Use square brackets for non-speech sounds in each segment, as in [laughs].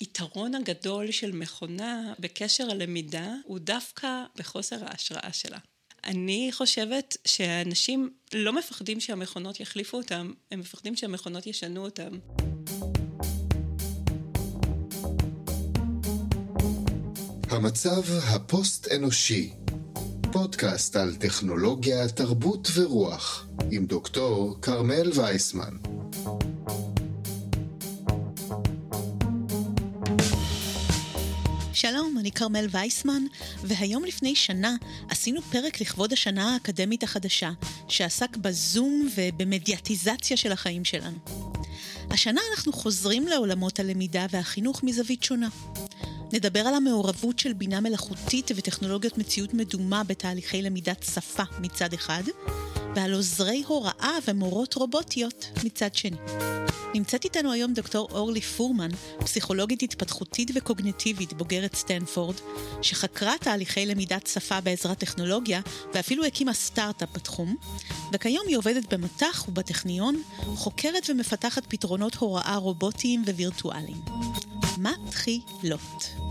היתרון הגדול של מכונה בקשר הלמידה הוא דווקא בחוסר ההשראה שלה. אני חושבת שאנשים לא מפחדים שהמכונות יחליפו אותם, הם מפחדים שהמכונות ישנו אותם. המצב הפוסט-אנושי, פודקאסט על טכנולוגיה, תרבות ורוח, עם דוקטור כרמל וייסמן. שלום, אני כרמל וייסמן, והיום לפני שנה עשינו פרק לכבוד השנה האקדמית החדשה, שעסק בזום ובמדיאטיזציה של החיים שלנו. השנה אנחנו חוזרים לעולמות הלמידה והחינוך מזווית שונה. נדבר על המעורבות של בינה מלאכותית וטכנולוגיות מציאות מדומה בתהליכי למידת שפה מצד אחד, ועל עוזרי הוראה ומורות רובוטיות מצד שני. נמצאת איתנו היום דוקטור אורלי פורמן, פסיכולוגית התפתחותית וקוגניטיבית בוגרת סטנפורד, שחקרה תהליכי למידת שפה בעזרת טכנולוגיה ואפילו הקימה סטארט-אפ בתחום, וכיום היא עובדת במט"ח ובטכניון, חוקרת ומפתחת פתרונות הוראה רובוטיים ווירטואליים. מתחילות.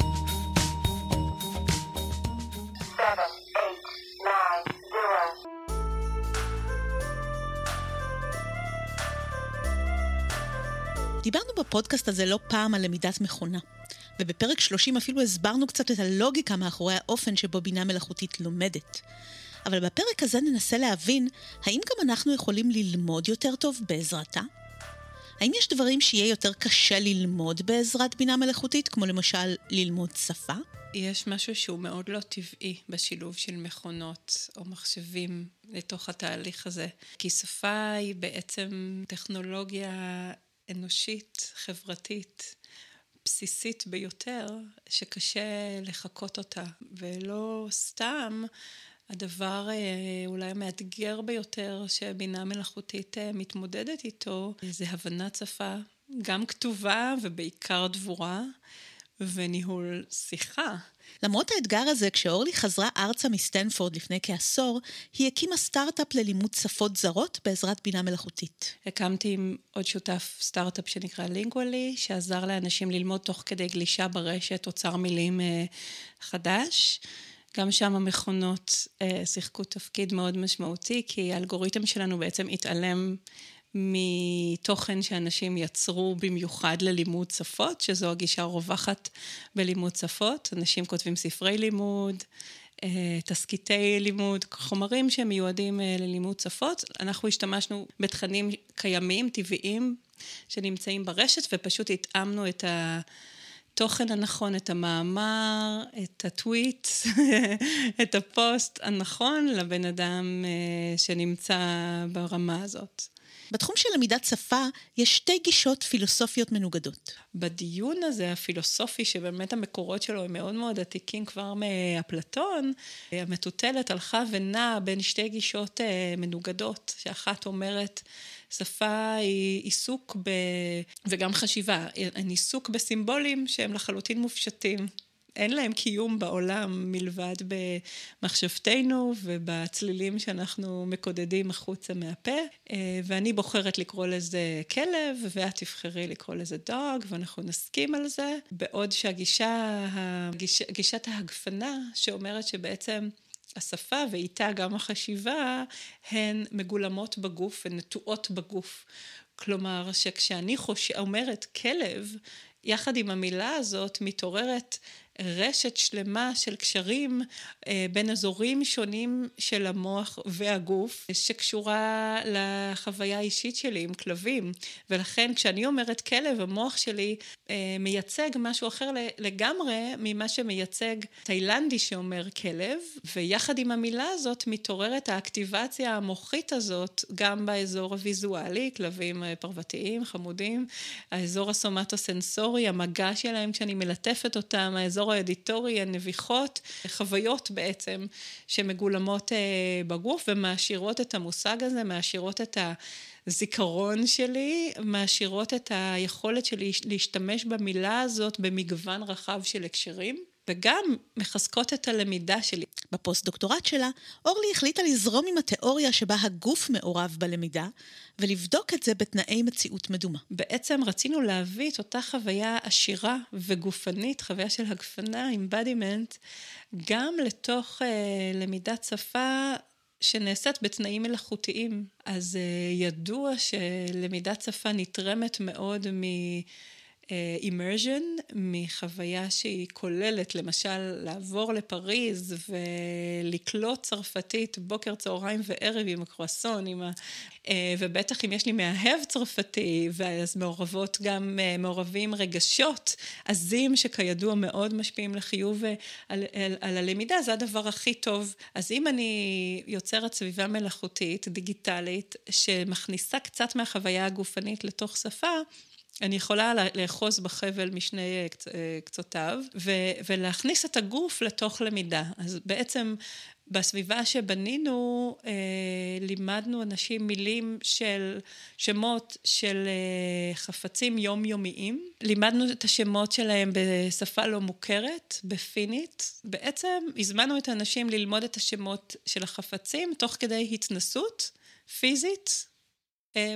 דיברנו בפודקאסט הזה לא פעם על למידת מכונה, ובפרק 30 אפילו הסברנו קצת את הלוגיקה מאחורי האופן שבו בינה מלאכותית לומדת. אבל בפרק הזה ננסה להבין האם גם אנחנו יכולים ללמוד יותר טוב בעזרתה? האם יש דברים שיהיה יותר קשה ללמוד בעזרת בינה מלאכותית, כמו למשל ללמוד שפה? יש משהו שהוא מאוד לא טבעי בשילוב של מכונות או מחשבים לתוך התהליך הזה. כי שפה היא בעצם טכנולוגיה אנושית, חברתית, בסיסית ביותר, שקשה לחקות אותה. ולא סתם הדבר אה, אולי המאתגר ביותר שבינה מלאכותית אה, מתמודדת איתו, זה הבנת שפה, גם כתובה ובעיקר דבורה, וניהול שיחה. למרות האתגר הזה, כשאורלי חזרה ארצה מסטנפורד לפני כעשור, היא הקימה סטארט-אפ ללימוד שפות זרות בעזרת בינה מלאכותית. הקמתי עם עוד שותף סטארט-אפ שנקרא לינגואלי, שעזר לאנשים ללמוד תוך כדי גלישה ברשת אוצר מילים אה, חדש. גם שם המכונות אה, שיחקו תפקיד מאוד משמעותי, כי האלגוריתם שלנו בעצם התעלם מתוכן שאנשים יצרו במיוחד ללימוד שפות, שזו הגישה הרווחת בלימוד שפות. אנשים כותבים ספרי לימוד, אה, תסקיטי לימוד, חומרים שמיועדים אה, ללימוד שפות. אנחנו השתמשנו בתכנים קיימים, טבעיים, שנמצאים ברשת, ופשוט התאמנו את ה... התוכן הנכון, את המאמר, את הטוויט, [laughs] את הפוסט הנכון לבן אדם אה, שנמצא ברמה הזאת. בתחום של למידת שפה יש שתי גישות פילוסופיות מנוגדות. בדיון הזה הפילוסופי, שבאמת המקורות שלו הם מאוד מאוד עתיקים כבר מאפלטון, המטוטלת הלכה ונעה בין שתי גישות אה, מנוגדות, שאחת אומרת שפה היא עיסוק ב... וגם חשיבה, הן עיסוק בסימבולים שהם לחלוטין מופשטים. אין להם קיום בעולם מלבד במחשבתנו ובצלילים שאנחנו מקודדים החוצה מהפה. אה, ואני בוחרת לקרוא לזה כלב, ואת תבחרי לקרוא לזה דוג, ואנחנו נסכים על זה. בעוד שהגישה, הגיש, גישת ההגפנה, שאומרת שבעצם השפה ואיתה גם החשיבה, הן מגולמות בגוף ונטועות בגוף. כלומר, שכשאני חוש... אומרת כלב, יחד עם המילה הזאת מתעוררת רשת שלמה של קשרים אה, בין אזורים שונים של המוח והגוף, שקשורה לחוויה האישית שלי עם כלבים. ולכן כשאני אומרת כלב, המוח שלי אה, מייצג משהו אחר לגמרי ממה שמייצג תאילנדי שאומר כלב, ויחד עם המילה הזאת מתעוררת האקטיבציה המוחית הזאת גם באזור הוויזואלי, כלבים אה, פרוותיים, חמודים, האזור הסומטו-סנסורי, המגע שלהם כשאני מלטפת אותם, האזור האזור האדיטורי, הנביחות, חוויות בעצם שמגולמות אה, בגוף ומעשירות את המושג הזה, מעשירות את הזיכרון שלי, מעשירות את היכולת שלי להשתמש במילה הזאת במגוון רחב של הקשרים. וגם מחזקות את הלמידה שלי. בפוסט-דוקטורט שלה, אורלי החליטה לזרום עם התיאוריה שבה הגוף מעורב בלמידה, ולבדוק את זה בתנאי מציאות מדומה. בעצם רצינו להביא את אותה חוויה עשירה וגופנית, חוויה של הגפנה, embodiment, גם לתוך אה, למידת שפה שנעשית בתנאים מלאכותיים. אז אה, ידוע שלמידת שפה נתרמת מאוד מ... אימרז'ן, מחוויה שהיא כוללת, למשל, לעבור לפריז ולקלוט צרפתית בוקר, צהריים וערב עם הקרואסון, עם ה... אה, ובטח אם יש לי מאהב צרפתי, ואז מעורבות גם, אה, מעורבים רגשות עזים שכידוע מאוד משפיעים לחיוב אה, על, על, על הלמידה, זה הדבר הכי טוב. אז אם אני יוצרת סביבה מלאכותית, דיגיטלית, שמכניסה קצת מהחוויה הגופנית לתוך שפה, אני יכולה לאחוז בחבל משני אה, אה, קצותיו ולהכניס את הגוף לתוך למידה. אז בעצם בסביבה שבנינו אה, לימדנו אנשים מילים של שמות של חפצים יומיומיים. לימדנו את השמות שלהם בשפה לא מוכרת, בפינית. בעצם הזמנו את האנשים ללמוד את השמות של החפצים תוך כדי התנסות פיזית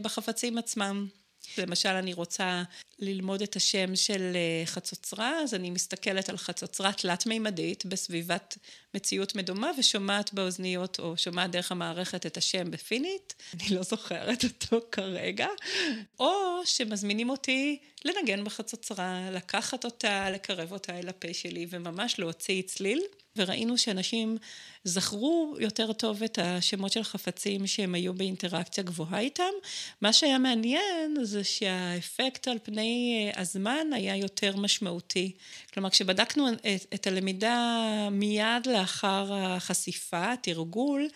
בחפצים עצמם. למשל, אני רוצה ללמוד את השם של אה, חצוצרה, אז אני מסתכלת על חצוצרה תלת-מימדית בסביבת מציאות מדומה ושומעת באוזניות או שומעת דרך המערכת את השם בפינית, אני לא זוכרת אותו כרגע, או שמזמינים אותי לנגן בחצוצרה, לקחת אותה, לקרב אותה אל הפה שלי וממש להוציא צליל. וראינו שאנשים זכרו יותר טוב את השמות של חפצים שהם היו באינטראקציה גבוהה איתם. מה שהיה מעניין זה שהאפקט על פני אה, הזמן היה יותר משמעותי. כלומר, כשבדקנו את, את הלמידה מיד לאחר החשיפה, התרגול,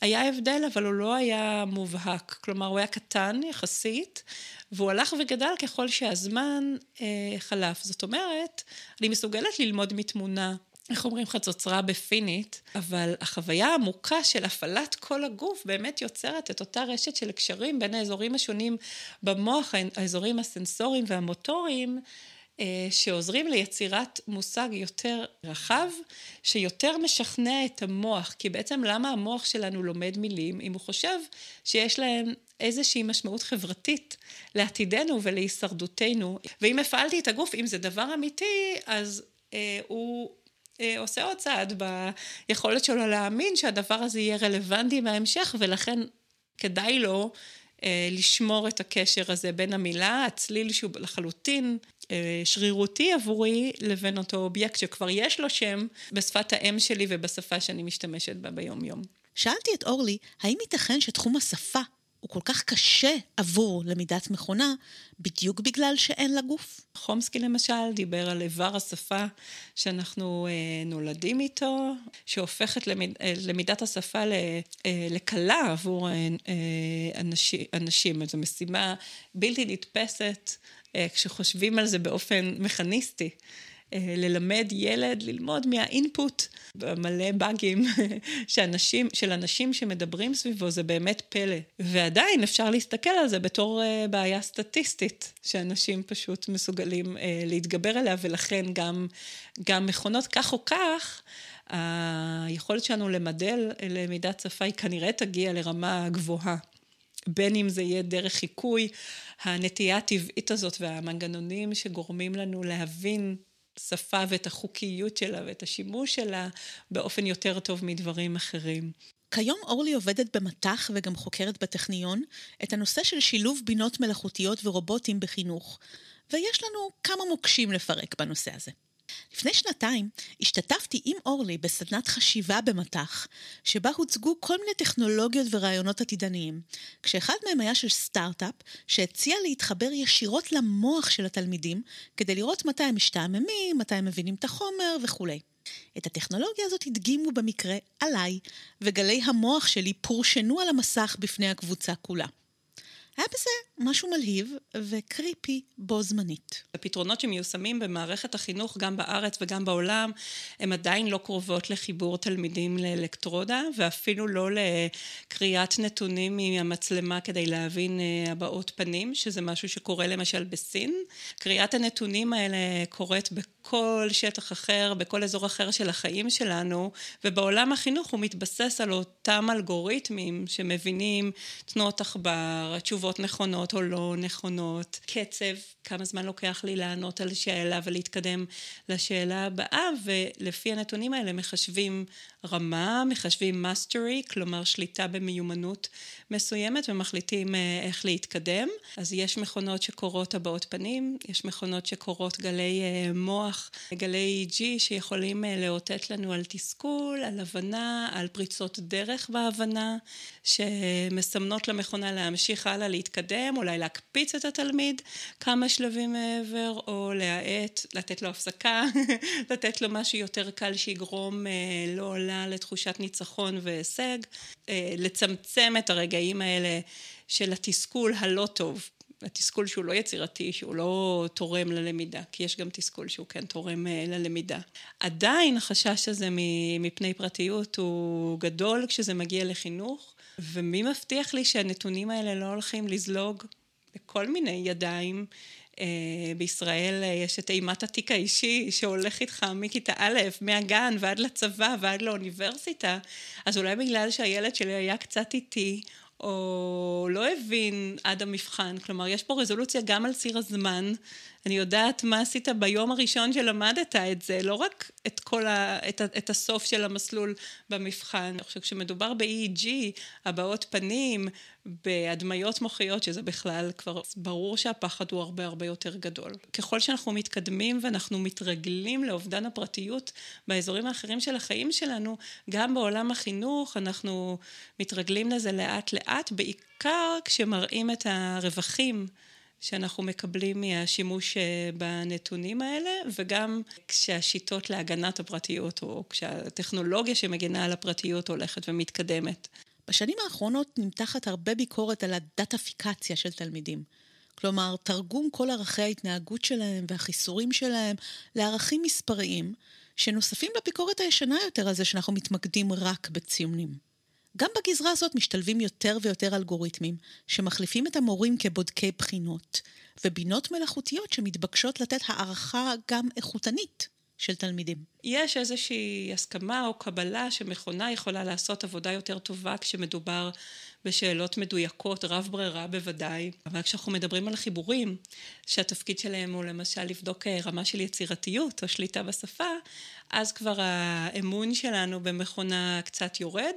היה הבדל, אבל הוא לא היה מובהק. כלומר, הוא היה קטן יחסית, והוא הלך וגדל ככל שהזמן אה, חלף. זאת אומרת, אני מסוגלת ללמוד מתמונה איך אומרים חצוצרה בפינית, אבל החוויה העמוקה של הפעלת כל הגוף באמת יוצרת את אותה רשת של הקשרים בין האזורים השונים במוח, האזורים הסנסוריים והמוטוריים, שעוזרים ליצירת מושג יותר רחב, שיותר משכנע את המוח. כי בעצם למה המוח שלנו לומד מילים, אם הוא חושב שיש להם איזושהי משמעות חברתית לעתידנו ולהישרדותנו. ואם הפעלתי את הגוף, אם זה דבר אמיתי, אז אה, הוא אה, עושה עוד צעד ביכולת שלו להאמין שהדבר הזה יהיה רלוונטי בהמשך, ולכן כדאי לו אה, לשמור את הקשר הזה בין המילה, הצליל שהוא לחלוטין אה, שרירותי עבורי, לבין אותו אובייקט שכבר יש לו שם בשפת האם שלי ובשפה שאני משתמשת בה ביום-יום. שאלתי את אורלי, האם ייתכן שתחום השפה הוא כל כך קשה עבור למידת מכונה, בדיוק בגלל שאין לה גוף. חומסקי למשל דיבר על איבר השפה שאנחנו אה, נולדים איתו, שהופך את למיד, אה, למידת השפה ל, אה, לקלה עבור אה, אה אנשים, אנשים. זו משימה בלתי נתפסת אה, כשחושבים על זה באופן מכניסטי. אה, ללמד ילד ללמוד מהאינפוט מלא באגים [laughs] שאנשים, של אנשים שמדברים סביבו, זה באמת פלא. ועדיין אפשר להסתכל על זה בתור אה, בעיה סטטיסטית, שאנשים פשוט מסוגלים אה, להתגבר עליה, ולכן גם, גם מכונות כך או כך, היכולת שלנו למדל למידת שפה היא כנראה תגיע לרמה גבוהה. בין אם זה יהיה דרך חיקוי, הנטייה הטבעית הזאת והמנגנונים שגורמים לנו להבין השפה ואת החוקיות שלה ואת השימוש שלה באופן יותר טוב מדברים אחרים. כיום אורלי עובדת במט"ח וגם חוקרת בטכניון את הנושא של שילוב בינות מלאכותיות ורובוטים בחינוך, ויש לנו כמה מוקשים לפרק בנושא הזה. לפני שנתיים השתתפתי עם אורלי בסדנת חשיבה במט"ח, שבה הוצגו כל מיני טכנולוגיות ורעיונות עתידניים, כשאחד מהם היה של סטארט-אפ שהציע להתחבר ישירות למוח של התלמידים, כדי לראות מתי הם משתעממים, מתי הם מבינים את החומר וכולי. את הטכנולוגיה הזאת הדגימו במקרה עליי, וגלי המוח שלי פורשנו על המסך בפני הקבוצה כולה. היה בזה משהו מלהיב וקריפי בו זמנית. הפתרונות שמיושמים במערכת החינוך, גם בארץ וגם בעולם, הן עדיין לא קרובות לחיבור תלמידים לאלקטרודה, ואפילו לא לקריאת נתונים מהמצלמה כדי להבין אה, הבעות פנים, שזה משהו שקורה למשל בסין. קריאת הנתונים האלה קורית בכל שטח אחר, בכל אזור אחר של החיים שלנו, ובעולם החינוך הוא מתבסס על אותם אלגוריתמים שמבינים תנועות עכבר, תשובות נכונות או לא נכונות, קצב, כמה זמן לוקח לי לענות על שאלה ולהתקדם לשאלה הבאה, ולפי הנתונים האלה מחשבים רמה, מחשבים mastery, כלומר שליטה במיומנות מסוימת ומחליטים אה, איך להתקדם. אז יש מכונות שקורות הבעות פנים, יש מכונות שקורות גלי אה, מוח, גלי G שיכולים אה, לאותת לנו על תסכול, על הבנה, על פריצות דרך בהבנה, שמסמנות למכונה להמשיך הלאה להתקדם, אולי להקפיץ את התלמיד כמה שלבים מעבר, או להאט, לתת לו הפסקה, [laughs] לתת לו משהו יותר קל שיגרום לא עולה לתחושת ניצחון והישג, לצמצם את הרגעים האלה של התסכול הלא טוב. התסכול שהוא לא יצירתי, שהוא לא תורם ללמידה, כי יש גם תסכול שהוא כן תורם ללמידה. עדיין החשש הזה מפני פרטיות הוא גדול כשזה מגיע לחינוך, ומי מבטיח לי שהנתונים האלה לא הולכים לזלוג בכל מיני ידיים. בישראל יש את אימת התיק האישי שהולך איתך מכיתה א', מהגן ועד לצבא ועד לאוניברסיטה, אז אולי בגלל שהילד שלי היה קצת איטי, או לא הבין עד המבחן, כלומר יש פה רזולוציה גם על ציר הזמן, אני יודעת מה עשית ביום הראשון שלמדת את זה, לא רק את כל ה... את, ה... את הסוף של המסלול במבחן. עכשיו כשמדובר ב-EEG, הבעות פנים, בהדמיות מוחיות, שזה בכלל כבר ברור שהפחד הוא הרבה הרבה יותר גדול. ככל שאנחנו מתקדמים ואנחנו מתרגלים לאובדן הפרטיות באזורים האחרים של החיים שלנו, גם בעולם החינוך אנחנו מתרגלים לזה לאט לאט, בעיקר כשמראים את הרווחים. שאנחנו מקבלים מהשימוש אה, בנתונים האלה, וגם כשהשיטות להגנת הפרטיות, או כשהטכנולוגיה שמגינה על הפרטיות הולכת ומתקדמת. בשנים האחרונות נמתחת הרבה ביקורת על הדאטאפיקציה של תלמידים. כלומר, תרגום כל ערכי ההתנהגות שלהם והחיסורים שלהם לערכים מספריים, שנוספים לביקורת הישנה יותר על זה שאנחנו מתמקדים רק בציונים. גם בגזרה הזאת משתלבים יותר ויותר אלגוריתמים, שמחליפים את המורים כבודקי בחינות, ובינות מלאכותיות שמתבקשות לתת הערכה גם איכותנית של תלמידים. יש איזושהי הסכמה או קבלה שמכונה יכולה לעשות עבודה יותר טובה כשמדובר בשאלות מדויקות, רב ברירה בוודאי, אבל כשאנחנו מדברים על חיבורים, שהתפקיד שלהם הוא למשל לבדוק אה, רמה של יצירתיות או שליטה בשפה, אז כבר האמון שלנו במכונה קצת יורד,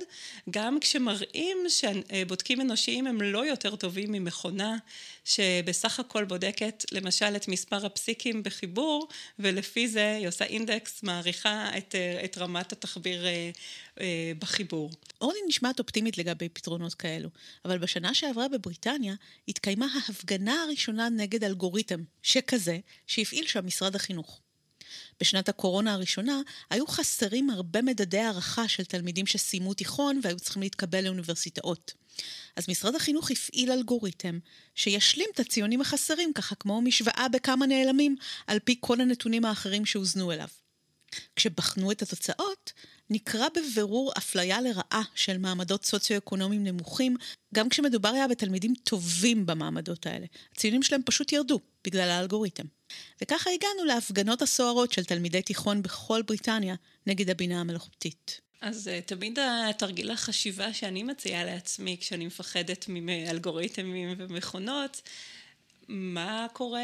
גם כשמראים שבודקים אנושיים הם לא יותר טובים ממכונה שבסך הכל בודקת למשל את מספר הפסיקים בחיבור, ולפי זה היא עושה אינדקס, מעריכה את, את רמת התחביר אה, אה, בחיבור. אורלי נשמעת אופטימית לגבי פתרונות כאלו, אבל בשנה שעברה בבריטניה התקיימה ההפגנה הראשונה נגד אלגוריתם שכזה שהפעיל שם משרד החינוך. בשנת הקורונה הראשונה היו חסרים הרבה מדדי הערכה של תלמידים שסיימו תיכון והיו צריכים להתקבל לאוניברסיטאות. אז משרד החינוך הפעיל אלגוריתם שישלים את הציונים החסרים, ככה כמו משוואה בכמה נעלמים, על פי כל הנתונים האחרים שהוזנו אליו. כשבחנו את התוצאות, נקרא בבירור אפליה לרעה של מעמדות סוציו-אקונומיים נמוכים, גם כשמדובר היה בתלמידים טובים במעמדות האלה. הציונים שלהם פשוט ירדו בגלל האלגוריתם. וככה הגענו להפגנות הסוערות של תלמידי תיכון בכל בריטניה נגד הבינה המלאכותית. אז uh, תמיד התרגיל החשיבה שאני מציעה לעצמי כשאני מפחדת מאלגוריתמים ומכונות, מה קורה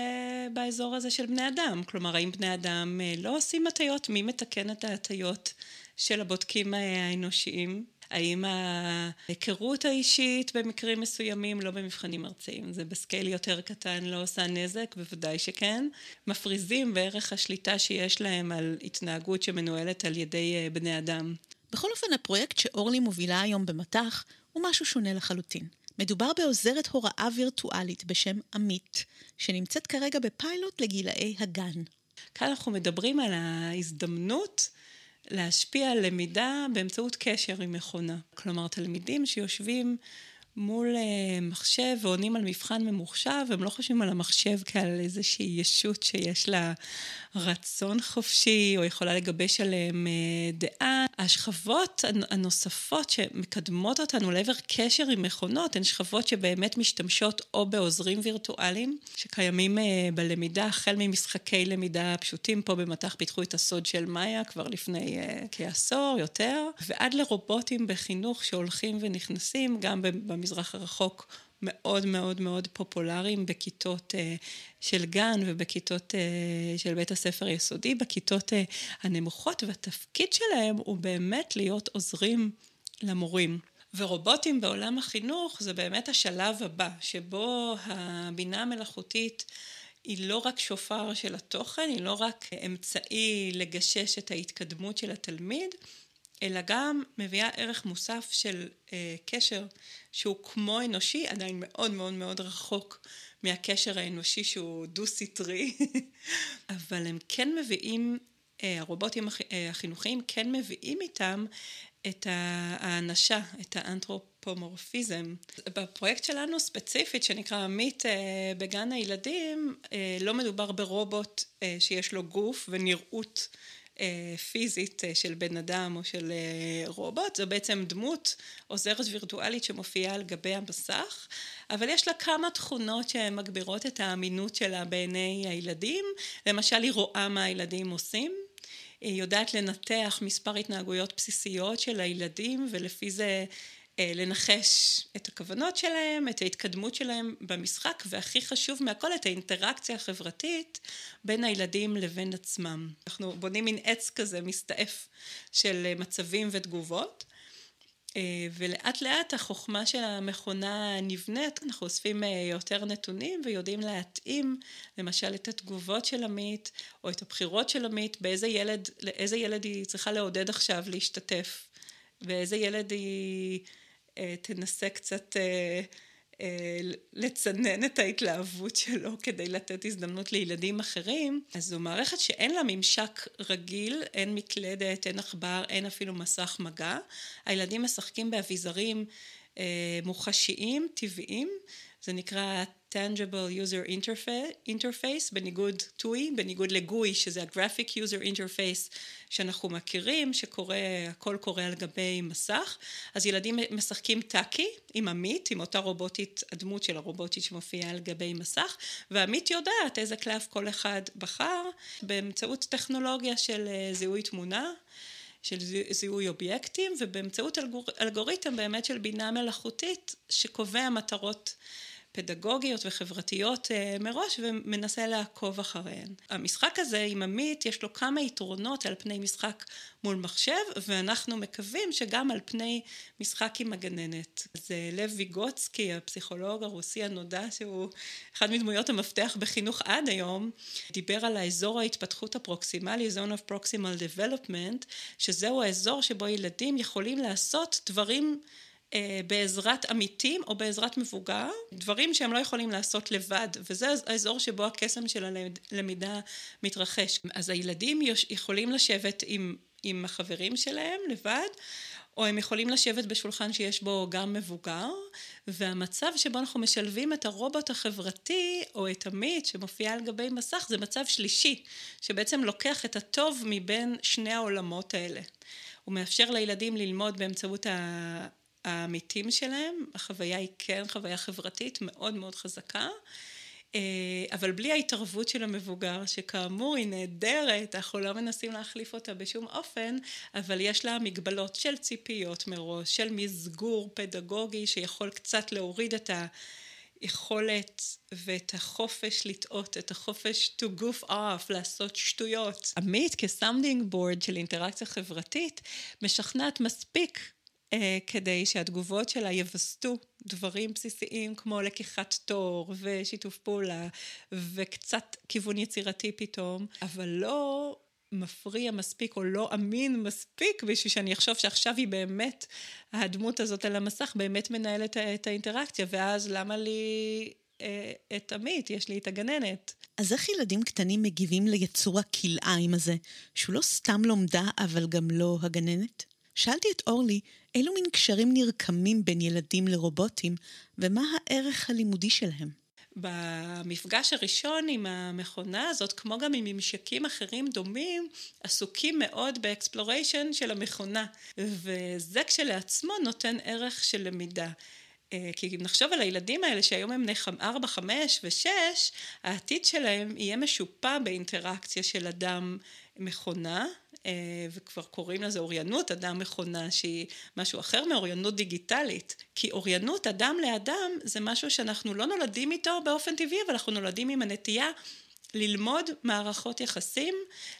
באזור הזה של בני אדם? כלומר, האם בני אדם uh, לא עושים הטיות? מי מתקן את ההטיות של הבודקים האנושיים? האם ההיכרות האישית במקרים מסוימים, לא במבחנים ארציים, זה בסקייל יותר קטן, לא עושה נזק? בוודאי שכן. מפריזים בערך השליטה שיש להם על התנהגות שמנוהלת על ידי אה, בני אדם. בכל אופן, הפרויקט שאורלי מובילה היום במט"ח הוא משהו שונה לחלוטין. מדובר בעוזרת הוראה וירטואלית בשם עמית, שנמצאת כרגע בפיילוט לגילאי הגן. כאן אנחנו מדברים על ההזדמנות להשפיע על למידה באמצעות קשר עם מכונה. כלומר, תלמידים שיושבים מול מחשב ועונים על מבחן ממוחשב, הם לא חושבים על המחשב כעל איזושהי ישות שיש לה רצון חופשי, או יכולה לגבש עליהם דעה. השכבות הנוספות שמקדמות אותנו לעבר קשר עם מכונות, הן שכבות שבאמת משתמשות או בעוזרים וירטואליים, שקיימים בלמידה, החל ממשחקי למידה פשוטים, פה במט"ח פיתחו את הסוד של מאיה כבר לפני כעשור, יותר, ועד לרובוטים בחינוך שהולכים ונכנסים, גם במזרח הרחוק, מאוד מאוד מאוד פופולריים בכיתות של גן ובכיתות של בית הספר היסודי, בכיתות הנמוכות, והתפקיד שלהם הוא באמת להיות עוזרים למורים. ורובוטים בעולם החינוך זה באמת השלב הבא, שבו הבינה המלאכותית היא לא רק שופר של התוכן, היא לא רק אמצעי לגשש את ההתקדמות של התלמיד, אלא גם מביאה ערך מוסף של אה, קשר שהוא כמו אנושי, עדיין מאוד מאוד מאוד רחוק מהקשר האנושי שהוא דו-סטרי, [laughs] אבל הם כן מביאים, אה, הרובוטים החינוכיים כן מביאים איתם את האנשה, את האנתרופומורפיזם. בפרויקט שלנו ספציפית, שנקרא עמית בגן הילדים, לא מדובר ברובוט שיש לו גוף ונראות פיזית של בן אדם או של רובוט, זו בעצם דמות עוזרת וירטואלית שמופיעה על גבי המסך, אבל יש לה כמה תכונות שמגבירות את האמינות שלה בעיני הילדים, למשל היא רואה מה הילדים עושים. היא יודעת לנתח מספר התנהגויות בסיסיות של הילדים ולפי זה לנחש את הכוונות שלהם, את ההתקדמות שלהם במשחק והכי חשוב מהכל את האינטראקציה החברתית בין הילדים לבין עצמם. אנחנו בונים מין עץ כזה מסתעף של מצבים ותגובות ולאט לאט החוכמה של המכונה נבנית, אנחנו אוספים יותר נתונים ויודעים להתאים למשל את התגובות של עמית או את הבחירות של עמית, באיזה ילד, לאיזה ילד היא צריכה לעודד עכשיו להשתתף, ואיזה ילד היא תנסה קצת לצנן את ההתלהבות שלו כדי לתת הזדמנות לילדים אחרים, אז זו מערכת שאין לה ממשק רגיל, אין מקלדת, אין עכבר, אין אפילו מסך מגע, הילדים משחקים באביזרים מוחשיים, טבעיים, זה נקרא Tangible User Interface, בניגוד TUI, בניגוד לגוי, שזה ה-Graphic User Interface שאנחנו מכירים, שקורה, הכל קורה על גבי מסך, אז ילדים משחקים טאקי עם עמית, עם אותה רובוטית, הדמות של הרובוטית שמופיעה על גבי מסך, ועמית יודעת איזה קלף כל אחד בחר, באמצעות טכנולוגיה של זיהוי תמונה. של זיהוי אובייקטים ובאמצעות אלגוריתם באמת של בינה מלאכותית שקובע מטרות פדגוגיות וחברתיות מראש ומנסה לעקוב אחריהן. המשחק הזה עם עמית יש לו כמה יתרונות על פני משחק מול מחשב ואנחנו מקווים שגם על פני משחק עם הגננת. זה לב ויגוצקי, הפסיכולוג הרוסי הנודע שהוא אחד מדמויות המפתח בחינוך עד היום, דיבר על האזור ההתפתחות הפרוקסימלי, Zone of Proximal Development, שזהו האזור שבו ילדים יכולים לעשות דברים בעזרת עמיתים או בעזרת מבוגר, דברים שהם לא יכולים לעשות לבד, וזה האזור שבו הקסם של הלמידה מתרחש. אז הילדים יכולים לשבת עם, עם החברים שלהם לבד, או הם יכולים לשבת בשולחן שיש בו גם מבוגר, והמצב שבו אנחנו משלבים את הרובוט החברתי, או את עמית שמופיע על גבי מסך, זה מצב שלישי, שבעצם לוקח את הטוב מבין שני העולמות האלה. הוא מאפשר לילדים ללמוד באמצעות. העמיתים שלהם, החוויה היא כן חוויה חברתית מאוד מאוד חזקה, אבל בלי ההתערבות של המבוגר, שכאמור היא נהדרת, אנחנו לא מנסים להחליף אותה בשום אופן, אבל יש לה מגבלות של ציפיות מראש, של מסגור פדגוגי שיכול קצת להוריד את היכולת ואת החופש לטעות, את החופש to goof off, לעשות שטויות. עמית כ sounding board של אינטראקציה חברתית, משכנעת מספיק כדי שהתגובות שלה יווסתו דברים בסיסיים כמו לקיחת תור ושיתוף פעולה וקצת כיוון יצירתי פתאום, אבל לא מפריע מספיק או לא אמין מספיק בשביל שאני אחשוב שעכשיו היא באמת, הדמות הזאת על המסך באמת מנהלת את האינטראקציה, ואז למה לי את עמית, יש לי את הגננת. אז איך ילדים קטנים מגיבים ליצור הכלאיים הזה, שהוא לא סתם לומדה אבל גם לא הגננת? שאלתי את אורלי אילו מין קשרים נרקמים בין ילדים לרובוטים, ומה הערך הלימודי שלהם. במפגש הראשון עם המכונה הזאת, כמו גם עם ממשקים אחרים דומים, עסוקים מאוד ב exploration של המכונה, וזה כשלעצמו נותן ערך של למידה. אה, כי אם נחשוב על הילדים האלה שהיום הם בני 4, 5 ו-6, העתיד שלהם יהיה משופע באינטראקציה של אדם מכונה, אה, וכבר קוראים לזה אוריינות אדם מכונה, שהיא משהו אחר מאוריינות דיגיטלית. כי אוריינות אדם לאדם זה משהו שאנחנו לא נולדים איתו באופן טבעי, אבל אנחנו נולדים עם הנטייה ללמוד מערכות יחסים,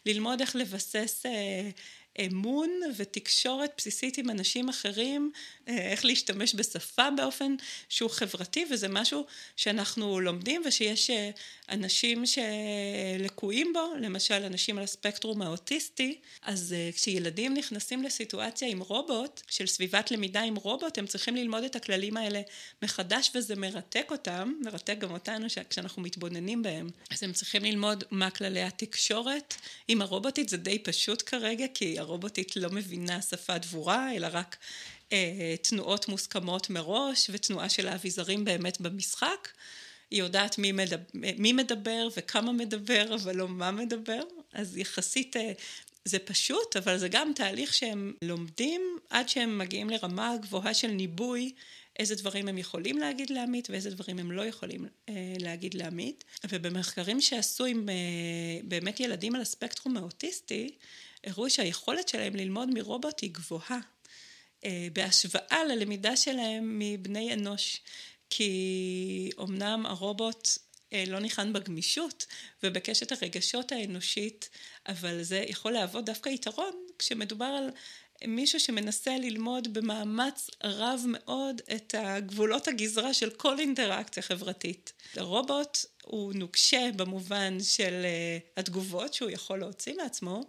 ללמוד איך לבסס אה, אמון ותקשורת בסיסית עם אנשים אחרים, אה, איך להשתמש בשפה באופן שהוא חברתי, וזה משהו שאנחנו לומדים ושיש אה, אנשים שלקויים בו, למשל אנשים על הספקטרום האוטיסטי, אז אה, כשילדים נכנסים לסיטואציה עם רובוט, של סביבת למידה עם רובוט, הם צריכים ללמוד את הכללים האלה מחדש וזה מרתק אותם, מרתק גם אותנו כשאנחנו מתבוננים בהם. אז הם צריכים ללמוד מה כללי התקשורת עם הרובוטית, זה די פשוט כרגע, כי הרובוטית לא מבינה שפה דבורה, אלא רק אה, תנועות מוסכמות מראש, ותנועה של האביזרים באמת במשחק. היא יודעת מי מדבר, מי מדבר וכמה מדבר, אבל לא מה מדבר. אז יחסית אה, זה פשוט, אבל זה גם תהליך שהם לומדים עד שהם מגיעים לרמה גבוהה של ניבוי. איזה דברים הם יכולים להגיד לעמית ואיזה דברים הם לא יכולים אה, להגיד לעמית. ובמחקרים שעשו עם אה, באמת ילדים על הספקטרום האוטיסטי, הראו שהיכולת שלהם ללמוד מרובוט היא גבוהה, אה, בהשוואה ללמידה שלהם מבני אנוש. כי אמנם הרובוט אה, לא ניחן בגמישות ובקשת הרגשות האנושית, אבל זה יכול להוות דווקא יתרון כשמדובר על מישהו שמנסה ללמוד במאמץ רב מאוד את הגבולות הגזרה של כל אינטראקציה חברתית. הרובוט הוא נוקשה במובן של אה, התגובות שהוא יכול להוציא מעצמו,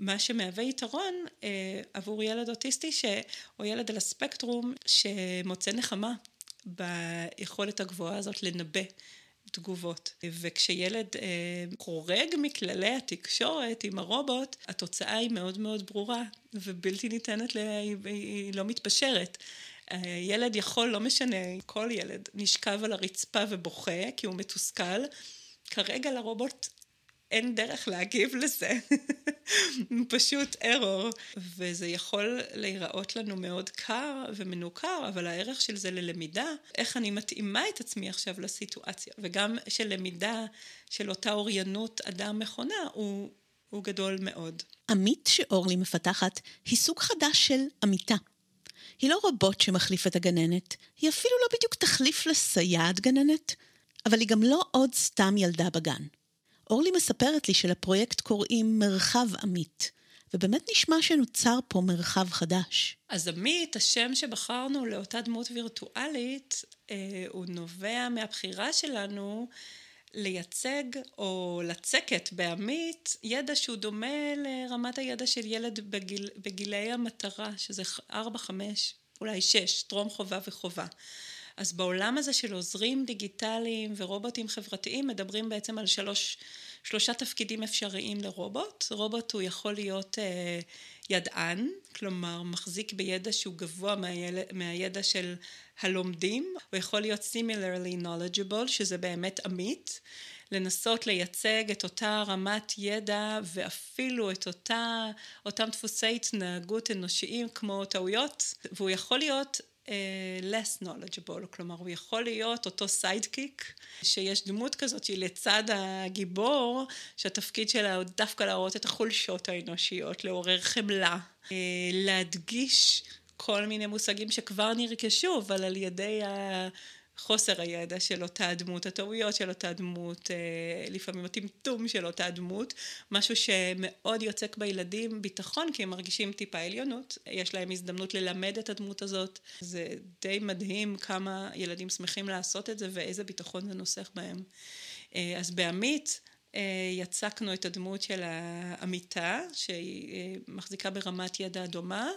מה שמהווה יתרון אה, עבור ילד אוטיסטי ש... או ילד על הספקטרום שמוצא נחמה ביכולת הגבוהה הזאת לנבא תגובות. וכשילד אה, חורג מכללי התקשורת עם הרובוט, התוצאה היא מאוד מאוד ברורה ובלתי ניתנת, לה, היא, היא לא מתפשרת. ילד יכול, לא משנה, כל ילד נשכב על הרצפה ובוכה כי הוא מתוסכל. כרגע לרובוט אין דרך להגיב לזה, [laughs] פשוט ארור. וזה יכול להיראות לנו מאוד קר ומנוכר, אבל הערך של זה ללמידה, איך אני מתאימה את עצמי עכשיו לסיטואציה, וגם של למידה של אותה אוריינות אדם-מכונה, הוא, הוא גדול מאוד. עמית שאורלי מפתחת היא סוג חדש של עמיתה. היא לא רובוט שמחליף את הגננת, היא אפילו לא בדיוק תחליף לסייעת גננת, אבל היא גם לא עוד סתם ילדה בגן. אורלי מספרת לי שלפרויקט קוראים מרחב עמית, ובאמת נשמע שנוצר פה מרחב חדש. אז עמית, השם שבחרנו לאותה דמות וירטואלית, אה, הוא נובע מהבחירה שלנו לייצג או לצקת בעמית ידע שהוא דומה לרמת הידע של ילד בגיל, בגילי המטרה, שזה 4, 5, אולי 6, טרום חובה וחובה. אז בעולם הזה של עוזרים דיגיטליים ורובוטים חברתיים מדברים בעצם על שלוש, שלושה תפקידים אפשריים לרובוט. רובוט הוא יכול להיות אה, ידען, כלומר מחזיק בידע שהוא גבוה מהיל, מהידע של הלומדים, הוא יכול להיות similarly knowledgeable, שזה באמת עמית. לנסות לייצג את אותה רמת ידע ואפילו את אותה, אותם דפוסי התנהגות אנושיים כמו טעויות, והוא יכול להיות less knowledgeable, כלומר הוא יכול להיות אותו sidekick, שיש דמות כזאת שהיא לצד הגיבור, שהתפקיד שלה הוא דווקא להראות את החולשות האנושיות, לעורר חמלה, uh, להדגיש כל מיני מושגים שכבר נרכשו, אבל על ידי ה... חוסר הידע של אותה דמות, הטעויות של אותה דמות, אה, לפעמים הטמטום של אותה דמות, משהו שמאוד יוצק בילדים ביטחון, כי הם מרגישים טיפה עליונות, יש להם הזדמנות ללמד את הדמות הזאת. זה די מדהים כמה ילדים שמחים לעשות את זה ואיזה ביטחון זה נוסח בהם. אה, אז בעמית, יצקנו את הדמות של העמיתה, שהיא מחזיקה ברמת ידע דומה.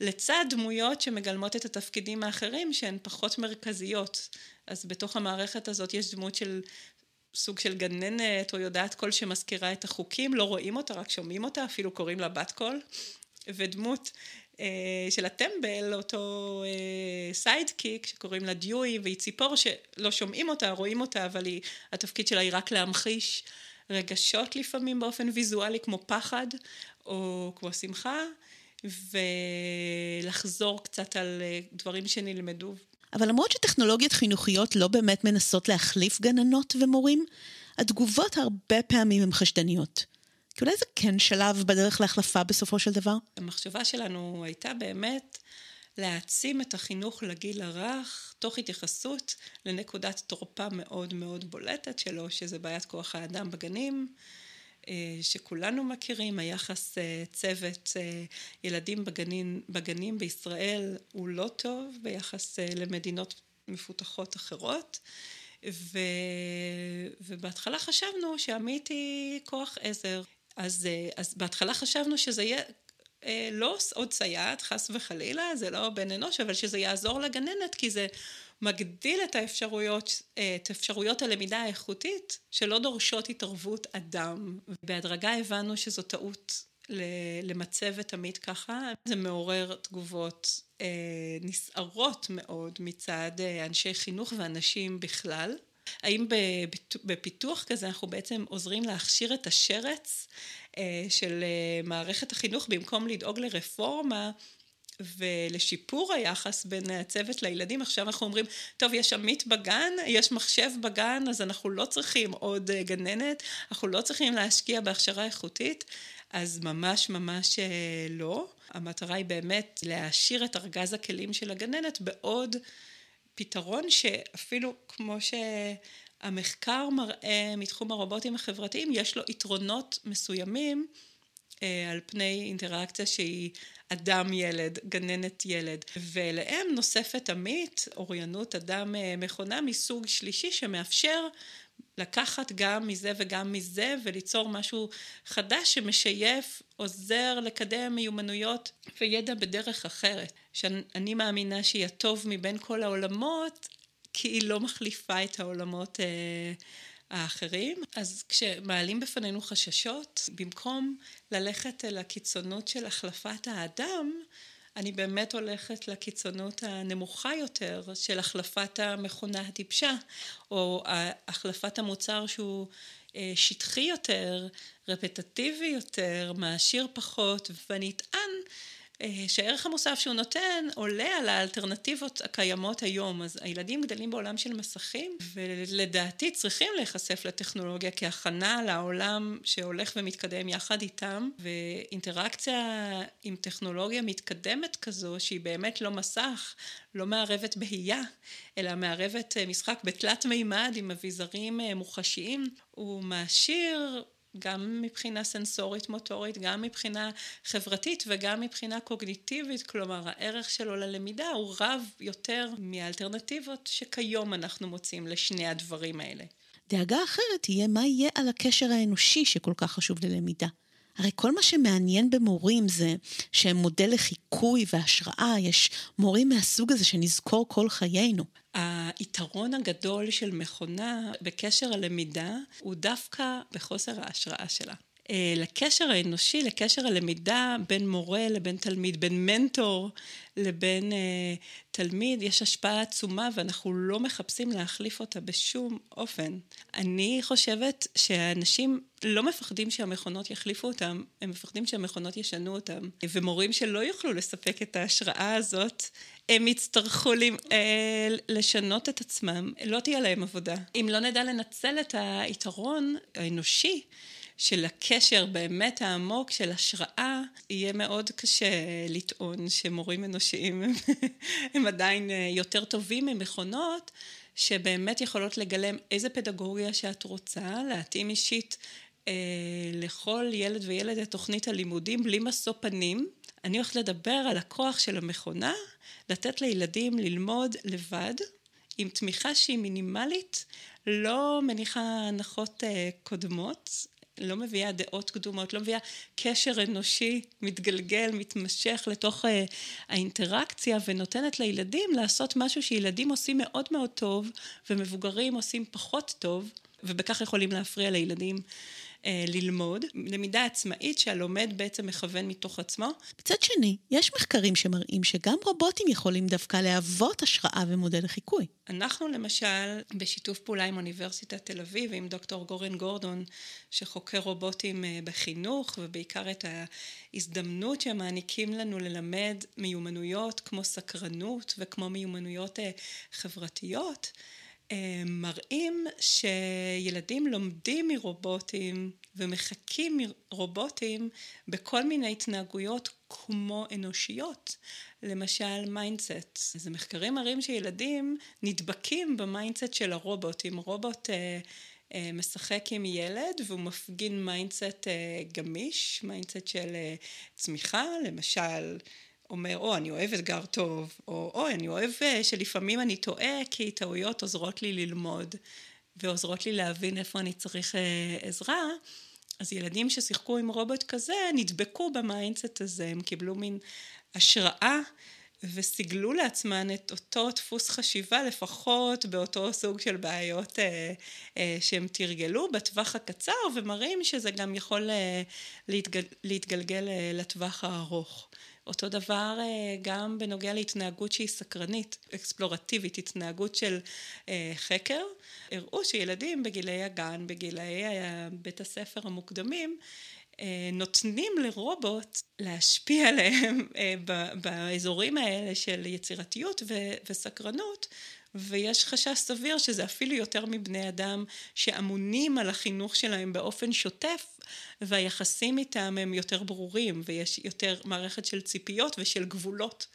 לצד דמויות שמגלמות את התפקידים האחרים שהן פחות מרכזיות. אז בתוך המערכת הזאת יש דמות של סוג של גננת או יודעת קול שמזכירה את החוקים, לא רואים אותה, רק שומעים אותה, אפילו קוראים לה בת קול. ודמות של הטמבל, אותו סיידקיק שקוראים לה דיואי, והיא ציפור שלא שומעים אותה, רואים אותה, אבל היא, התפקיד שלה היא רק להמחיש רגשות לפעמים באופן ויזואלי, כמו פחד או כמו שמחה, ולחזור קצת על דברים שנלמדו. אבל למרות שטכנולוגיות חינוכיות לא באמת מנסות להחליף גננות ומורים, התגובות הרבה פעמים הן חשדניות. כי אולי זה כן שלב בדרך להחלפה בסופו של דבר? המחשבה שלנו הייתה באמת להעצים את החינוך לגיל הרך, תוך התייחסות לנקודת תורפה מאוד מאוד בולטת שלו, שזה בעיית כוח האדם בגנים, אה, שכולנו מכירים, היחס אה, צוות אה, ילדים בגנים, בגנים בישראל הוא לא טוב ביחס למדינות מפותחות אחרות. ו... ובהתחלה חשבנו שעמית היא כוח עזר. אז, אז בהתחלה חשבנו שזה יהיה לא עוד סייעת, חס וחלילה, זה לא בן אנוש, אבל שזה יעזור לגננת, כי זה מגדיל את האפשרויות, את אפשרויות הלמידה האיכותית שלא דורשות התערבות אדם. בהדרגה הבנו שזו טעות למצב את עמית ככה, זה מעורר תגובות אה, נסערות מאוד מצד אה, אנשי חינוך ואנשים בכלל. האם בפיתוח כזה אנחנו בעצם עוזרים להכשיר את השרץ אה, של אה, מערכת החינוך במקום לדאוג לרפורמה ולשיפור היחס בין הצוות לילדים. עכשיו אנחנו אומרים, טוב, יש עמית בגן, יש מחשב בגן, אז אנחנו לא צריכים עוד אה, גננת, אנחנו לא צריכים להשקיע בהכשרה איכותית, אז ממש ממש לא. המטרה היא באמת להעשיר את ארגז הכלים של הגננת בעוד פתרון שאפילו כמו שהמחקר מראה מתחום הרובוטים החברתיים, יש לו יתרונות מסוימים. אה, על פני אינטראקציה שהיא אדם ילד, גננת ילד. ואליהם נוספת עמית, אוריינות אדם אה, מכונה מסוג שלישי שמאפשר לקחת גם מזה וגם מזה וליצור משהו חדש שמשייף, עוזר לקדם מיומנויות וידע בדרך אחרת. שאני מאמינה שהיא הטוב מבין כל העולמות, כי היא לא מחליפה את העולמות אה, האחרים. אז כשמעלים בפנינו חששות, במקום ללכת אל הקיצונות של החלפת האדם, אני באמת הולכת לקיצונות הנמוכה יותר של החלפת המכונה הטיפשה, או החלפת המוצר שהוא אה, שטחי יותר, רפטטיבי יותר, מעשיר פחות, ואני אטען אה, שהערך המוסף שהוא נותן עולה על האלטרנטיבות הקיימות היום. אז הילדים גדלים בעולם של מסכים, ולדעתי צריכים להיחשף לטכנולוגיה כהכנה לעולם שהולך ומתקדם יחד איתם, ואינטראקציה עם טכנולוגיה מתקדמת כזו, שהיא באמת לא מסך, לא מערבת בהייה, אלא מערבת אה, משחק בתלת מימד עם אביזרים אה, מוחשיים, הוא מעשיר גם מבחינה סנסורית מוטורית, גם מבחינה חברתית וגם מבחינה קוגניטיבית, כלומר הערך שלו ללמידה הוא רב יותר מהאלטרנטיבות שכיום אנחנו מוצאים לשני הדברים האלה. דאגה אחרת תהיה מה יהיה על הקשר האנושי שכל כך חשוב ללמידה. הרי כל מה שמעניין במורים זה שהם מודל לחיקוי והשראה, יש מורים מהסוג הזה שנזכור כל חיינו. היתרון הגדול של מכונה בקשר הלמידה הוא דווקא בחוסר ההשראה שלה. אה, לקשר האנושי, לקשר הלמידה בין מורה לבין תלמיד, בין מנטור לבין uh, תלמיד, יש השפעה עצומה ואנחנו לא מחפשים להחליף אותה בשום אופן. אני חושבת שאנשים לא מפחדים שהמכונות יחליפו אותם, הם מפחדים שהמכונות ישנו אותם. ומורים שלא יוכלו לספק את ההשראה הזאת, הם יצטרכו אה, לשנות את עצמם, לא תהיה להם עבודה. אם לא נדע לנצל את היתרון האנושי, של הקשר באמת העמוק של השראה, יהיה מאוד קשה לטעון שמורים אנושיים הם, [laughs] הם עדיין אה, יותר טובים ממכונות, שבאמת יכולות לגלם איזה פדגוגיה שאת רוצה, להתאים אישית אה, לכל ילד וילד את תוכנית הלימודים בלי משוא פנים. אני הולכת לדבר על הכוח של המכונה, לתת לילדים ללמוד לבד, עם תמיכה שהיא מינימלית, לא מניחה הנחות אה, קודמות, לא מביאה דעות קדומות, לא מביאה קשר אנושי מתגלגל, מתמשך לתוך uh, האינטראקציה ונותנת לילדים לעשות משהו שילדים עושים מאוד מאוד טוב ומבוגרים עושים פחות טוב ובכך יכולים להפריע לילדים ללמוד, למידה עצמאית שהלומד בעצם מכוון מתוך עצמו. מצד שני, יש מחקרים שמראים שגם רובוטים יכולים דווקא להוות השראה ומודל לחיקוי. אנחנו למשל, בשיתוף פעולה עם אוניברסיטת תל אביב ועם דוקטור גורן גורדון, שחוקר רובוטים אה, בחינוך, ובעיקר את ההזדמנות שמעניקים לנו ללמד מיומנויות כמו סקרנות וכמו מיומנויות אה, חברתיות, אה, מראים שילדים לומדים מרובוטים ומחקים מרובוטים בכל מיני התנהגויות כמו אנושיות, למשל mindset. אז המחקרים מראים שילדים נדבקים ב mindset של הרובוט. אם רובוט אה, אה, משחק עם ילד והוא מפגין mindset אה, גמיש, mindset של אה, צמיחה, למשל אומר, או, אני אוהב אתגר טוב, או, או, אני אוהב אה, שלפעמים אני טועה, כי טעויות עוזרות לי ללמוד, ועוזרות לי להבין איפה אני צריך אה, עזרה. אז ילדים ששיחקו עם רובוט כזה, נדבקו ב mindset הזה, הם קיבלו מין השראה וסיגלו לעצמן את אותו דפוס חשיבה, לפחות באותו סוג של בעיות אה, אה, שהם תרגלו בטווח הקצר, ומראים שזה גם יכול אה, להתגל, להתגלגל אה, לטווח הארוך. אותו דבר אה, גם בנוגע להתנהגות שהיא סקרנית, אקספלורטיבית, התנהגות של אה, חקר. הראו שילדים בגילי הגן, בגילי בית הספר המוקדמים, אה, נותנים לרובוט להשפיע [laughs] עליהם באזורים האלה של יצירתיות וסקרנות, ויש חשש סביר שזה אפילו יותר מבני אדם שאמונים על החינוך שלהם באופן שוטף והיחסים איתם הם יותר ברורים ויש יותר מערכת של ציפיות ושל גבולות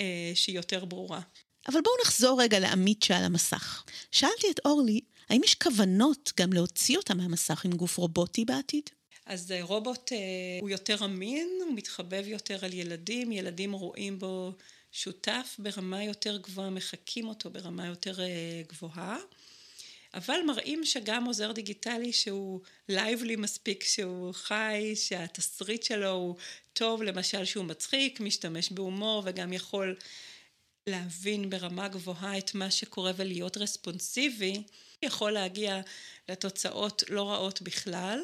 אה, שהיא יותר ברורה. אבל בואו נחזור רגע לעמית שעל המסך. שאלתי את אורלי, האם יש כוונות גם להוציא אותה מהמסך עם גוף רובוטי בעתיד? אז אה, רובוט אה, הוא יותר אמין, הוא מתחבב יותר על ילדים, ילדים רואים בו שותף ברמה יותר גבוהה, מחקים אותו ברמה יותר אה, גבוהה. אבל מראים שגם עוזר דיגיטלי שהוא לייבלי מספיק, שהוא חי, שהתסריט שלו הוא טוב, למשל שהוא מצחיק, משתמש בהומור וגם יכול להבין ברמה גבוהה את מה שקורה ולהיות רספונסיבי, יכול להגיע לתוצאות לא רעות בכלל.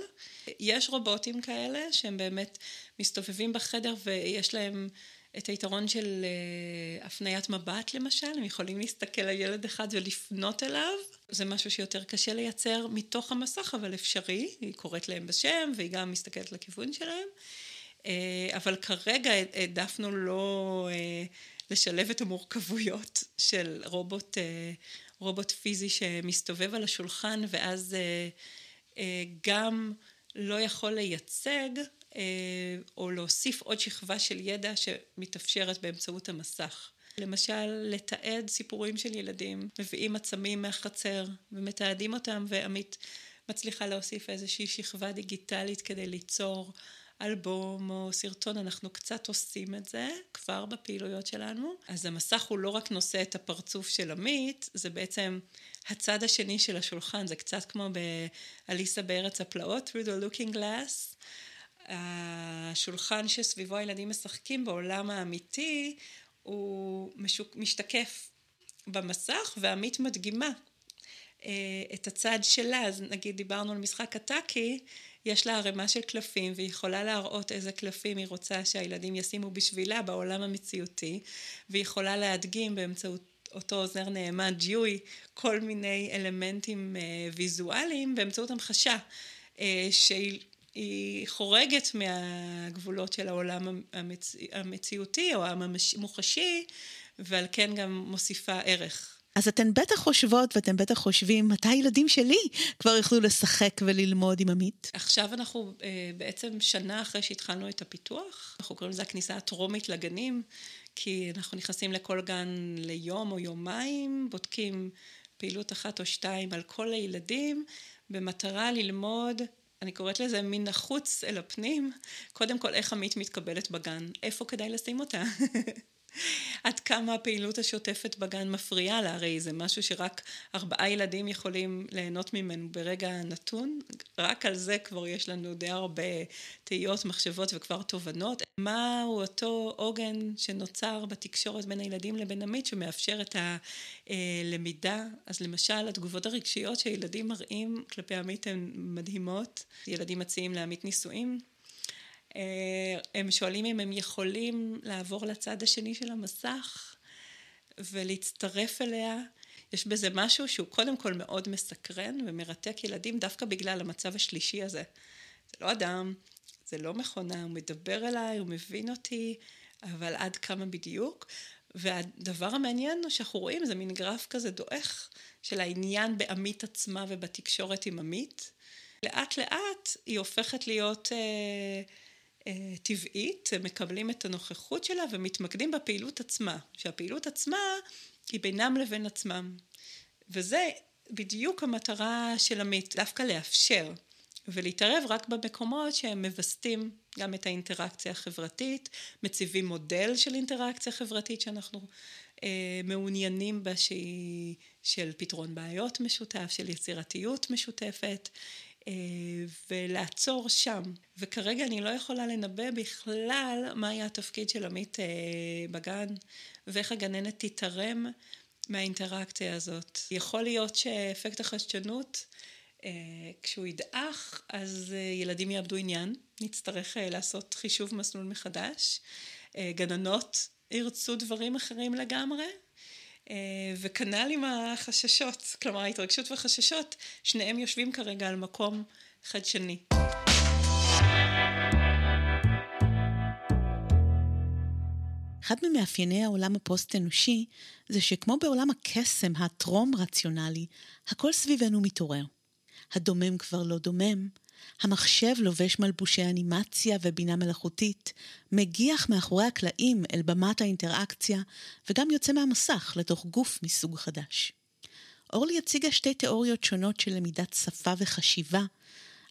יש רובוטים כאלה שהם באמת מסתובבים בחדר ויש להם את היתרון של uh, הפניית מבט למשל, הם יכולים להסתכל על ילד אחד ולפנות אליו. זה משהו שיותר קשה לייצר מתוך המסך, אבל אפשרי. היא קוראת להם בשם והיא גם מסתכלת לכיוון שלהם. Uh, אבל כרגע העדפנו לא לשלב את המורכבויות של רובוט, רובוט פיזי שמסתובב על השולחן ואז גם לא יכול לייצג אה, או להוסיף עוד שכבה של ידע שמתאפשרת באמצעות המסך. למשל, לתעד סיפורים של ילדים, מביאים עצמים מהחצר ומתעדים אותם, ועמית מצליחה להוסיף איזושהי שכבה דיגיטלית כדי ליצור אלבום או סרטון, אנחנו קצת עושים את זה כבר בפעילויות שלנו. אז המסך הוא לא רק נושא את הפרצוף של עמית, זה בעצם הצד השני של השולחן, זה קצת כמו באליסה בארץ הפלאות, through the looking glass. השולחן שסביבו הילדים משחקים בעולם האמיתי הוא משוק, משתקף במסך ועמית מדגימה אה, את הצד שלה, אז נגיד דיברנו על משחק הטאקי, יש לה ערימה של קלפים והיא יכולה להראות איזה קלפים היא רוצה שהילדים ישימו בשבילה בעולם המציאותי והיא יכולה להדגים באמצעות אותו עוזר נאמן ג'יוי כל מיני אלמנטים אה, ויזואליים באמצעות המחשה אה, שהיא היא חורגת מהגבולות של העולם המצ... המציאותי או המוחשי, ועל כן גם מוסיפה ערך. אז אתן בטח חושבות ואתם בטח חושבים, מתי הילדים שלי כבר יוכלו לשחק וללמוד עם עמית? עכשיו אנחנו אה, בעצם שנה אחרי שהתחלנו את הפיתוח, אנחנו קוראים לזה הכניסה הטרומית לגנים, כי אנחנו נכנסים לכל גן ליום או יומיים, בודקים פעילות אחת או שתיים על כל הילדים, במטרה ללמוד אני קוראת לזה מן החוץ אל הפנים, קודם כל איך עמית מתקבלת בגן, איפה כדאי לשים אותה. [laughs] עד כמה הפעילות השוטפת בגן מפריעה לה, הרי זה משהו שרק ארבעה ילדים יכולים ליהנות ממנו ברגע נתון, רק על זה כבר יש לנו די הרבה תהיות, מחשבות וכבר תובנות. מהו אותו עוגן שנוצר בתקשורת בין הילדים לבין עמית שמאפשר את הלמידה? אז למשל, התגובות הרגשיות שילדים מראים כלפי עמית הן מדהימות. ילדים מציעים לעמית נישואים. אה, הם שואלים אם הם יכולים לעבור לצד השני של המסך ולהצטרף אליה. יש בזה משהו שהוא קודם כל מאוד מסקרן ומרתק ילדים דווקא בגלל המצב השלישי הזה. זה לא אדם, זה לא מכונה, הוא מדבר אליי, הוא מבין אותי, אבל עד כמה בדיוק. והדבר המעניין הוא שאנחנו רואים איזה מין גרף כזה דועך של העניין בעמית עצמה ובתקשורת עם עמית. לאט לאט היא הופכת להיות אה, טבעית, הם מקבלים את הנוכחות שלה ומתמקדים בפעילות עצמה, שהפעילות עצמה היא בינם לבין עצמם. וזה בדיוק המטרה של עמית, דווקא לאפשר ולהתערב רק במקומות שהם מווסתים גם את האינטראקציה החברתית, מציבים מודל של אינטראקציה חברתית שאנחנו אה, מעוניינים בה שהיא של פתרון בעיות משותף, של יצירתיות משותפת, אה, ולעצור שם. וכרגע אני לא יכולה לנבא בכלל מה יהיה התפקיד של עמית אה, בגן, ואיך הגננת תתערם מהאינטראקציה הזאת. יכול להיות שאפקט החדשנות, אה, כשהוא ידעך, אז ילדים יאבדו עניין, נצטרך לעשות חישוב מסלול מחדש. גננות ירצו דברים אחרים לגמרי, אה, וכנ"ל עם החששות, כלומר ההתרגשות והחששות, שניהם יושבים כרגע על מקום חדשני. אחד ממאפייני העולם הפוסט-אנושי זה שכמו בעולם הקסם הטרום-רציונלי, הכל סביבנו מתעורר. הדומם כבר לא דומם, המחשב לובש מלבושי אנימציה ובינה מלאכותית, מגיח מאחורי הקלעים אל במת האינטראקציה, וגם יוצא מהמסך לתוך גוף מסוג חדש. אורלי הציגה שתי תיאוריות שונות של למידת שפה וחשיבה,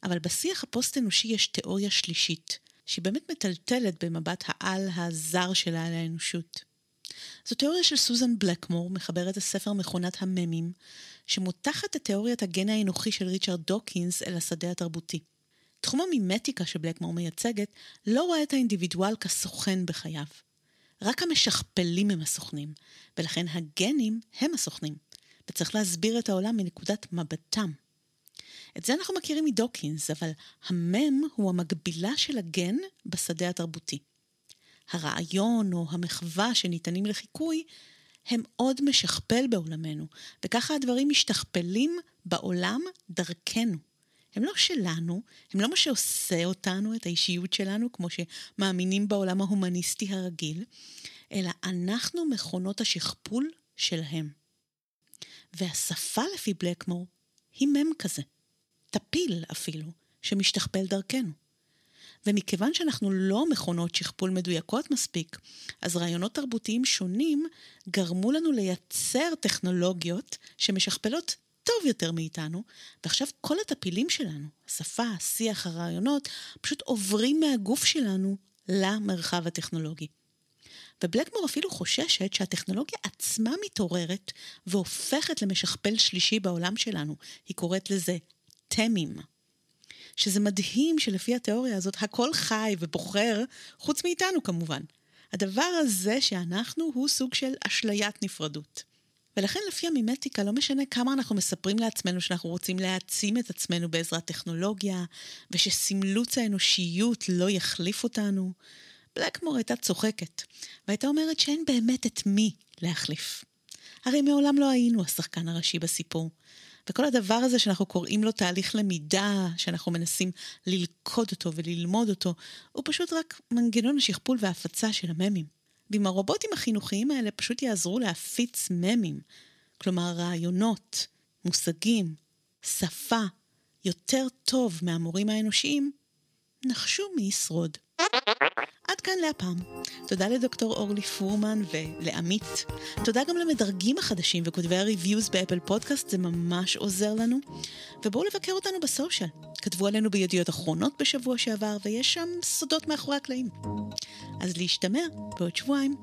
אבל בשיח הפוסט-אנושי יש תיאוריה שלישית, שהיא באמת מטלטלת במבט העל הזר שלה על האנושות. זו תיאוריה של סוזן בלקמור, מחברת הספר מכונת הממים, שמותחת את תיאוריית הגן האנוכי של ריצ'רד דוקינס אל השדה התרבותי. תחום המימטיקה שבלקמור מייצגת לא רואה את האינדיבידואל כסוכן בחייו. רק המשכפלים הם הסוכנים, ולכן הגנים הם הסוכנים, וצריך להסביר את העולם מנקודת מבטם. את זה אנחנו מכירים מדוקינס, אבל המם הוא המקבילה של הגן בשדה התרבותי. הרעיון או המחווה שניתנים לחיקוי הם עוד משכפל בעולמנו, וככה הדברים משתכפלים בעולם דרכנו. הם לא שלנו, הם לא מה שעושה אותנו, את האישיות שלנו, כמו שמאמינים בעולם ההומניסטי הרגיל, אלא אנחנו מכונות השכפול שלהם. והשפה לפי בלקמור היא מם כזה, טפיל אפילו, שמשתכפל דרכנו. ומכיוון שאנחנו לא מכונות שכפול מדויקות מספיק, אז רעיונות תרבותיים שונים גרמו לנו לייצר טכנולוגיות שמשכפלות טוב יותר מאיתנו, ועכשיו כל הטפילים שלנו, השפה, השיח, הרעיונות, פשוט עוברים מהגוף שלנו למרחב הטכנולוגי. ובלקמור אפילו חוששת שהטכנולוגיה עצמה מתעוררת והופכת למשכפל שלישי בעולם שלנו. היא קוראת לזה תמים. שזה מדהים שלפי התיאוריה הזאת הכל חי ובוחר, חוץ מאיתנו כמובן. הדבר הזה שאנחנו הוא סוג של אשליית נפרדות. ולכן לפי המימטיקה לא משנה כמה אנחנו מספרים לעצמנו שאנחנו רוצים להעצים את עצמנו בעזרת טכנולוגיה, ושסמלוץ האנושיות לא יחליף אותנו. בלקמור הייתה צוחקת, והייתה אומרת שאין באמת את מי להחליף. הרי מעולם לא היינו השחקן הראשי בסיפור. וכל הדבר הזה שאנחנו קוראים לו תהליך למידה, שאנחנו מנסים ללכוד אותו וללמוד אותו, הוא פשוט רק מנגנון השכפול וההפצה של הממים. ואם הרובוטים החינוכיים האלה פשוט יעזרו להפיץ ממים, כלומר רעיונות, מושגים, שפה, יותר טוב מהמורים האנושיים, נחשו מי ישרוד. עד כאן להפעם. תודה לדוקטור אורלי פורמן ולעמית. תודה גם למדרגים החדשים וכותבי הריוויוז באפל פודקאסט, זה ממש עוזר לנו. ובואו לבקר אותנו בסושיאל. כתבו עלינו בידיעות אחרונות בשבוע שעבר, ויש שם סודות מאחורי הקלעים. אז להשתמע בעוד שבועיים.